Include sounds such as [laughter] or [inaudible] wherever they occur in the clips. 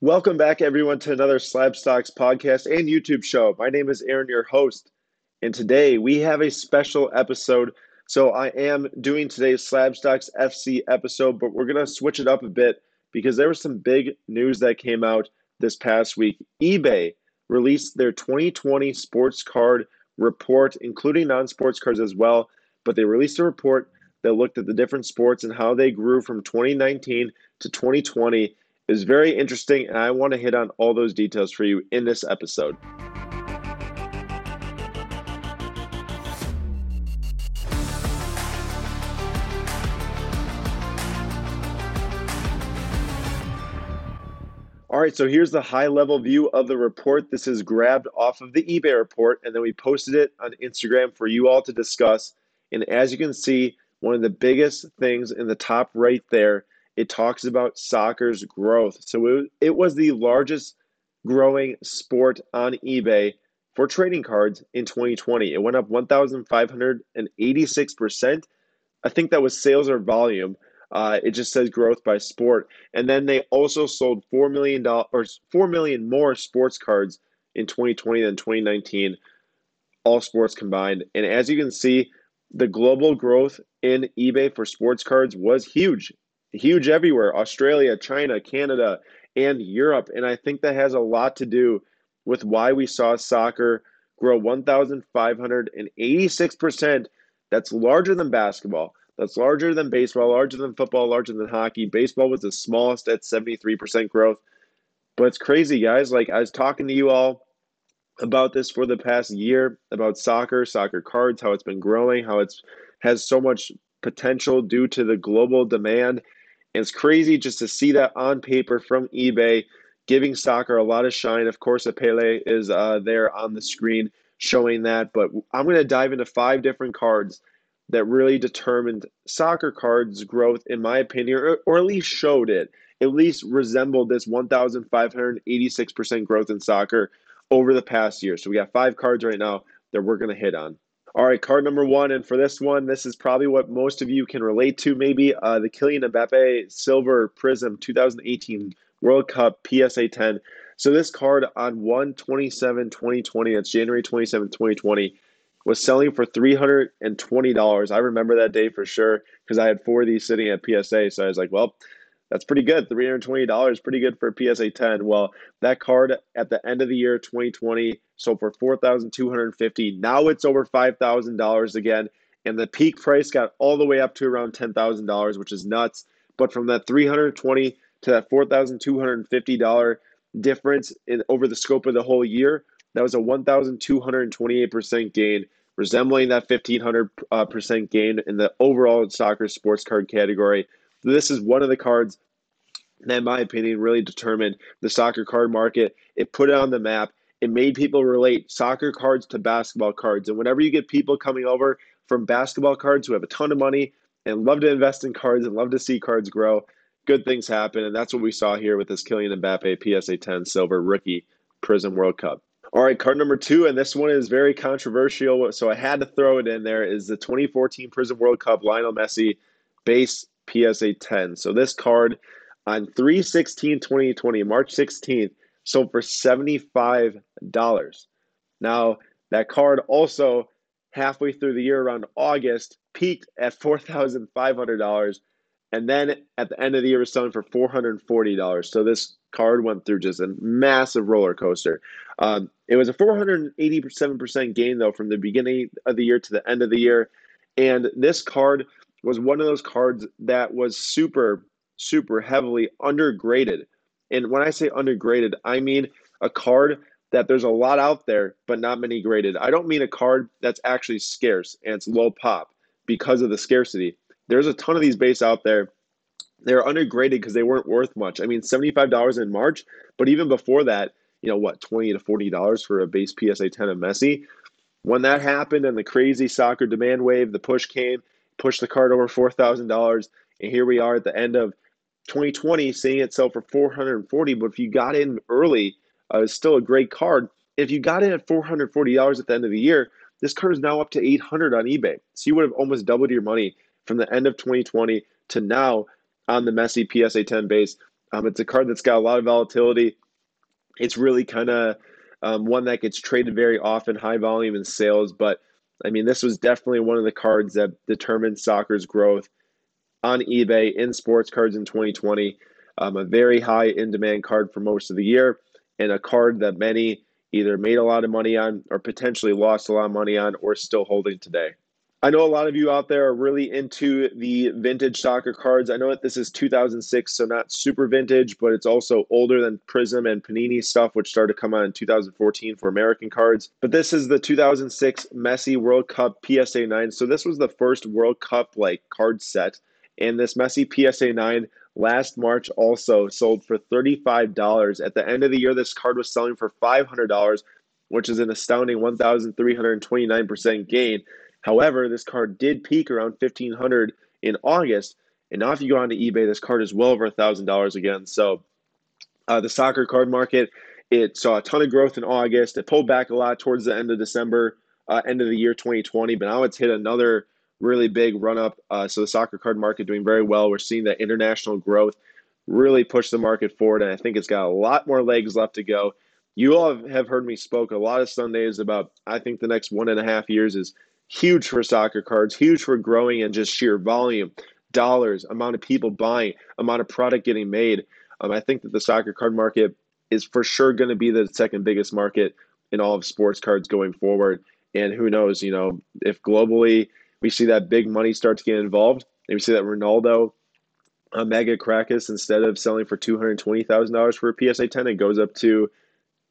Welcome back, everyone, to another Slabstox podcast and YouTube show. My name is Aaron, your host, and today we have a special episode. So I am doing today's Slabstox FC episode, but we're going to switch it up a bit because there was some big news that came out this past week. eBay released their 2020 sports card report, including non sports cards as well, but they released a report that looked at the different sports and how they grew from 2019 to 2020 is very interesting, and I want to hit on all those details for you in this episode. All right, so here's the high level view of the report. This is grabbed off of the eBay report, and then we posted it on Instagram for you all to discuss. And as you can see, one of the biggest things in the top right there it talks about soccer's growth. So it, it was the largest growing sport on eBay for trading cards in 2020. It went up 1,586%. I think that was sales or volume. Uh, it just says growth by sport. And then they also sold $4 million or 4 million more sports cards in 2020 than 2019, all sports combined. And as you can see, the global growth in eBay for sports cards was huge huge everywhere Australia, China, Canada, and Europe. And I think that has a lot to do with why we saw soccer grow 1,586%. That's larger than basketball. That's larger than baseball, larger than football, larger than hockey. Baseball was the smallest at 73% growth. But it's crazy, guys. Like, I was talking to you all about this for the past year about soccer, soccer cards, how it's been growing, how it's has so much potential due to the global demand and it's crazy just to see that on paper from eBay, giving soccer a lot of shine. Of course, a Pele is uh, there on the screen showing that, but I'm going to dive into five different cards that really determined soccer cards' growth, in my opinion, or, or at least showed it, at least resembled this 1,586% growth in soccer over the past year. So we got five cards right now that we're going to hit on. All right, card number one, and for this one, this is probably what most of you can relate to. Maybe uh, the Kylian Mbappe Silver Prism 2018 World Cup PSA 10. So this card on 127 2020, that's January 27, 2020, was selling for $320. I remember that day for sure because I had four of these sitting at PSA. So I was like, well, that's pretty good. $320 is pretty good for a PSA 10. Well, that card at the end of the year 2020 sold for 4250 Now it's over $5,000 again. And the peak price got all the way up to around $10,000, which is nuts. But from that 320 to that $4,250 difference in over the scope of the whole year, that was a 1,228% gain, resembling that 1,500% uh, gain in the overall soccer sports card category. This is one of the cards that, in my opinion, really determined the soccer card market. It put it on the map. It made people relate soccer cards to basketball cards. And whenever you get people coming over from basketball cards who have a ton of money and love to invest in cards and love to see cards grow, good things happen. And that's what we saw here with this Kylian Mbappe PSA 10 Silver Rookie Prism World Cup. All right, card number two, and this one is very controversial, so I had to throw it in there, is the 2014 Prism World Cup Lionel Messi base PSA 10. So this card on 316 2020, March 16th, sold for $75. Now, that card also halfway through the year around August peaked at $4,500 and then at the end of the year was selling for $440. So this card went through just a massive roller coaster. Um, it was a 487% gain though from the beginning of the year to the end of the year. And this card was one of those cards that was super, super heavily undergraded. And when I say undergraded, I mean a card that there's a lot out there, but not many graded. I don't mean a card that's actually scarce and it's low pop because of the scarcity. There's a ton of these base out there. They're undergraded because they weren't worth much. I mean, $75 in March, but even before that, you know what, 20 to $40 for a base PSA 10 of Messi. When that happened and the crazy soccer demand wave, the push came, pushed the card over $4,000. And here we are at the end of 2020 seeing it sell for 440 But if you got in early, uh, it's still a great card. If you got in at $440 at the end of the year, this card is now up to 800 on eBay. So you would have almost doubled your money from the end of 2020 to now on the Messi PSA 10 base. Um, it's a card that's got a lot of volatility. It's really kind of um, one that gets traded very often, high volume in sales. But I mean, this was definitely one of the cards that determined soccer's growth on eBay in sports cards in 2020. Um, a very high in demand card for most of the year, and a card that many either made a lot of money on or potentially lost a lot of money on or still holding today. I know a lot of you out there are really into the vintage soccer cards. I know that this is 2006, so not super vintage, but it's also older than Prism and Panini stuff, which started to come out in 2014 for American cards. But this is the 2006 Messi World Cup PSA 9. So this was the first World Cup like card set. And this Messi PSA 9 last March also sold for $35. At the end of the year, this card was selling for $500, which is an astounding 1,329% gain. However, this card did peak around 1500 in August. And now if you go onto eBay, this card is well over $1,000 again. So uh, the soccer card market, it saw a ton of growth in August. It pulled back a lot towards the end of December, uh, end of the year 2020, but now it's hit another really big run up. Uh, so the soccer card market doing very well. We're seeing that international growth really push the market forward, and I think it's got a lot more legs left to go. You all have heard me spoke a lot of Sundays about I think the next one and a half years is huge for soccer cards, huge for growing and just sheer volume, dollars, amount of people buying, amount of product getting made. Um, I think that the soccer card market is for sure going to be the second biggest market in all of sports cards going forward. And who knows, you know, if globally we see that big money start to get involved, and we see that Ronaldo, a Mega Craques, instead of selling for $220,000 for a PSA 10, it goes up to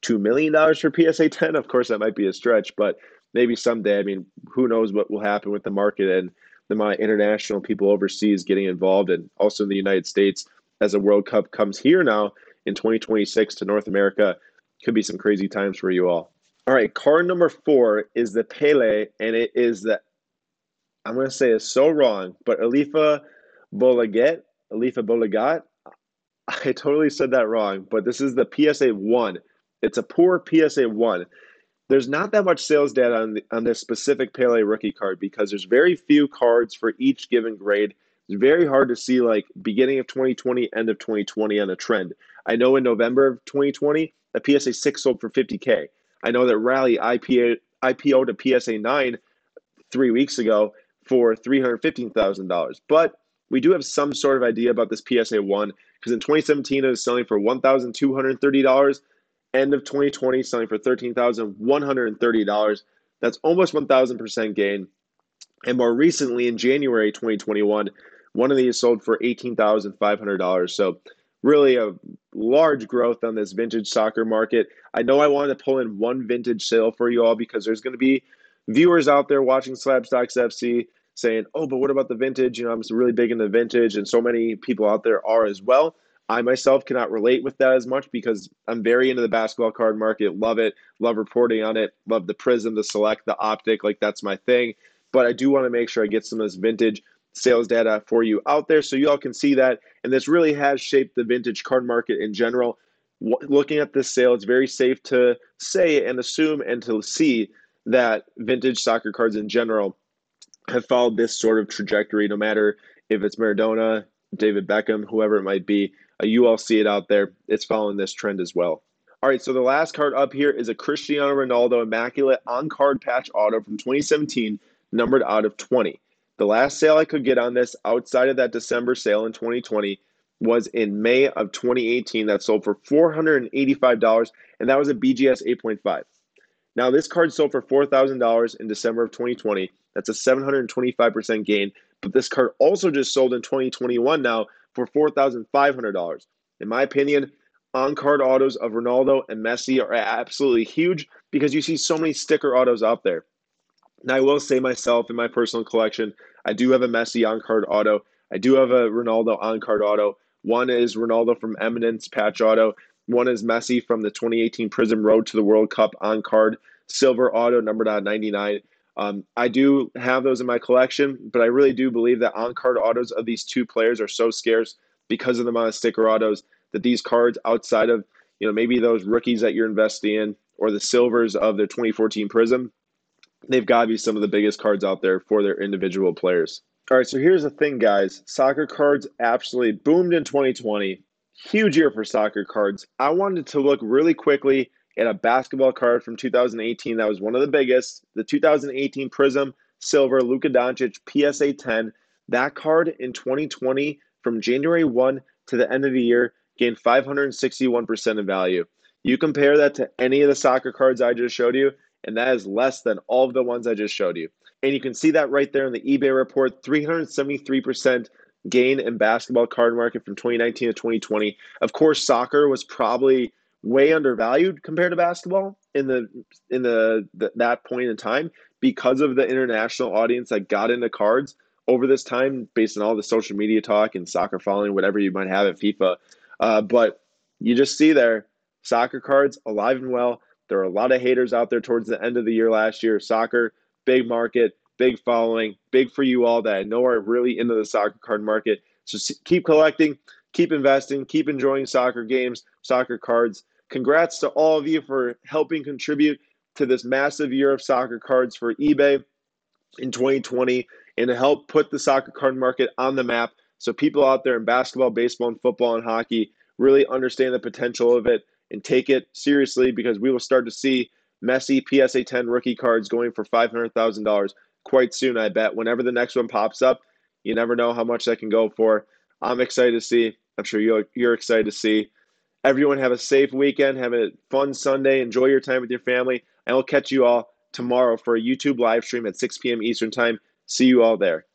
$2 million for PSA 10. Of course, that might be a stretch, but maybe someday. I mean, who knows what will happen with the market and the of international people overseas getting involved, and also in the United States as a World Cup comes here now in 2026 to North America. Could be some crazy times for you all. All right, card number four is the Pele, and it is the I'm going to say it's so wrong, but Alifa Bolaget, Alifa Bolagat. [laughs] I totally said that wrong, but this is the PSA 1. It's a poor PSA 1 there's not that much sales data on, the, on this specific Pele rookie card because there's very few cards for each given grade. It's very hard to see like beginning of 2020, end of 2020 on a trend. I know in November of 2020, a PSA 6 sold for 50K. I know that Rally IPA, IPO'd a PSA 9 three weeks ago for $315,000. But we do have some sort of idea about this PSA 1 because in 2017 it was selling for $1,230 end of 2020 selling for $13,130. That's almost 1,000% gain. And more recently, in January 2021, one of these sold for $18,500. So, really a large growth on this vintage soccer market. I know I wanted to pull in one vintage sale for you all because there's going to be viewers out there watching Slabstox FC saying, oh, but what about the vintage? You know, I'm really big into vintage, and so many people out there are as well. I myself cannot relate with that as much because I'm very into the basketball card market. Love it. Love reporting on it. Love the prism, the select, the optic. Like that's my thing. But I do want to make sure I get some of this vintage sales data for you out there so you all can see that. And this really has shaped the vintage card market in general. looking at this sale, it's very safe to say and assume and to see that vintage soccer cards in general have followed this sort of trajectory, no matter if it's Maradona, David Beckham, whoever it might be. Uh, you all see it out there. It's following this trend as well. All right, so the last card up here is a Cristiano Ronaldo Immaculate on card patch auto from 2017, numbered out of 20. The last sale I could get on this outside of that December sale in 2020 was in May of 2018 that sold for $485, and that was a BGS 8.5. Now, this card sold for $4,000 in December of 2020. That's a 725% gain. But this card also just sold in 2021 now for $4,500. In my opinion, on card autos of Ronaldo and Messi are absolutely huge because you see so many sticker autos out there. Now, I will say myself in my personal collection, I do have a Messi on card auto. I do have a Ronaldo on card auto. One is Ronaldo from Eminence patch auto. One is Messi from the 2018 Prism Road to the World Cup on card silver auto numbered at 99. Um, I do have those in my collection, but I really do believe that on card autos of these two players are so scarce because of the amount of sticker autos that these cards outside of you know maybe those rookies that you're investing in or the silvers of their 2014 Prism, they've got to be some of the biggest cards out there for their individual players. All right, so here's the thing, guys. Soccer cards absolutely boomed in 2020. huge year for soccer cards. I wanted to look really quickly at a basketball card from 2018 that was one of the biggest, the 2018 Prism Silver Luka Doncic PSA 10. That card in 2020 from January 1 to the end of the year gained 561% in value. You compare that to any of the soccer cards I just showed you, and that is less than all of the ones I just showed you. And you can see that right there in the eBay report 373% gain in basketball card market from 2019 to 2020. Of course, soccer was probably way undervalued compared to basketball in the in the, the that point in time because of the international audience that got into cards over this time based on all the social media talk and soccer following whatever you might have at FIFA. Uh, but you just see there soccer cards alive and well. There are a lot of haters out there towards the end of the year last year. Soccer, big market, big following, big for you all that I know are really into the soccer card market. So keep collecting, keep investing, keep enjoying soccer games, soccer cards. Congrats to all of you for helping contribute to this massive year of soccer cards for eBay in 2020 and to help put the soccer card market on the map so people out there in basketball, baseball, and football and hockey really understand the potential of it and take it seriously because we will start to see Messi PSA 10 rookie cards going for $500,000 quite soon, I bet. Whenever the next one pops up, you never know how much that can go for. I'm excited to see. I'm sure you're, you're excited to see. Everyone have a safe weekend. Have a fun Sunday. Enjoy your time with your family. And I'll catch you all tomorrow for a YouTube live stream at 6 p.m. Eastern Time. See you all there.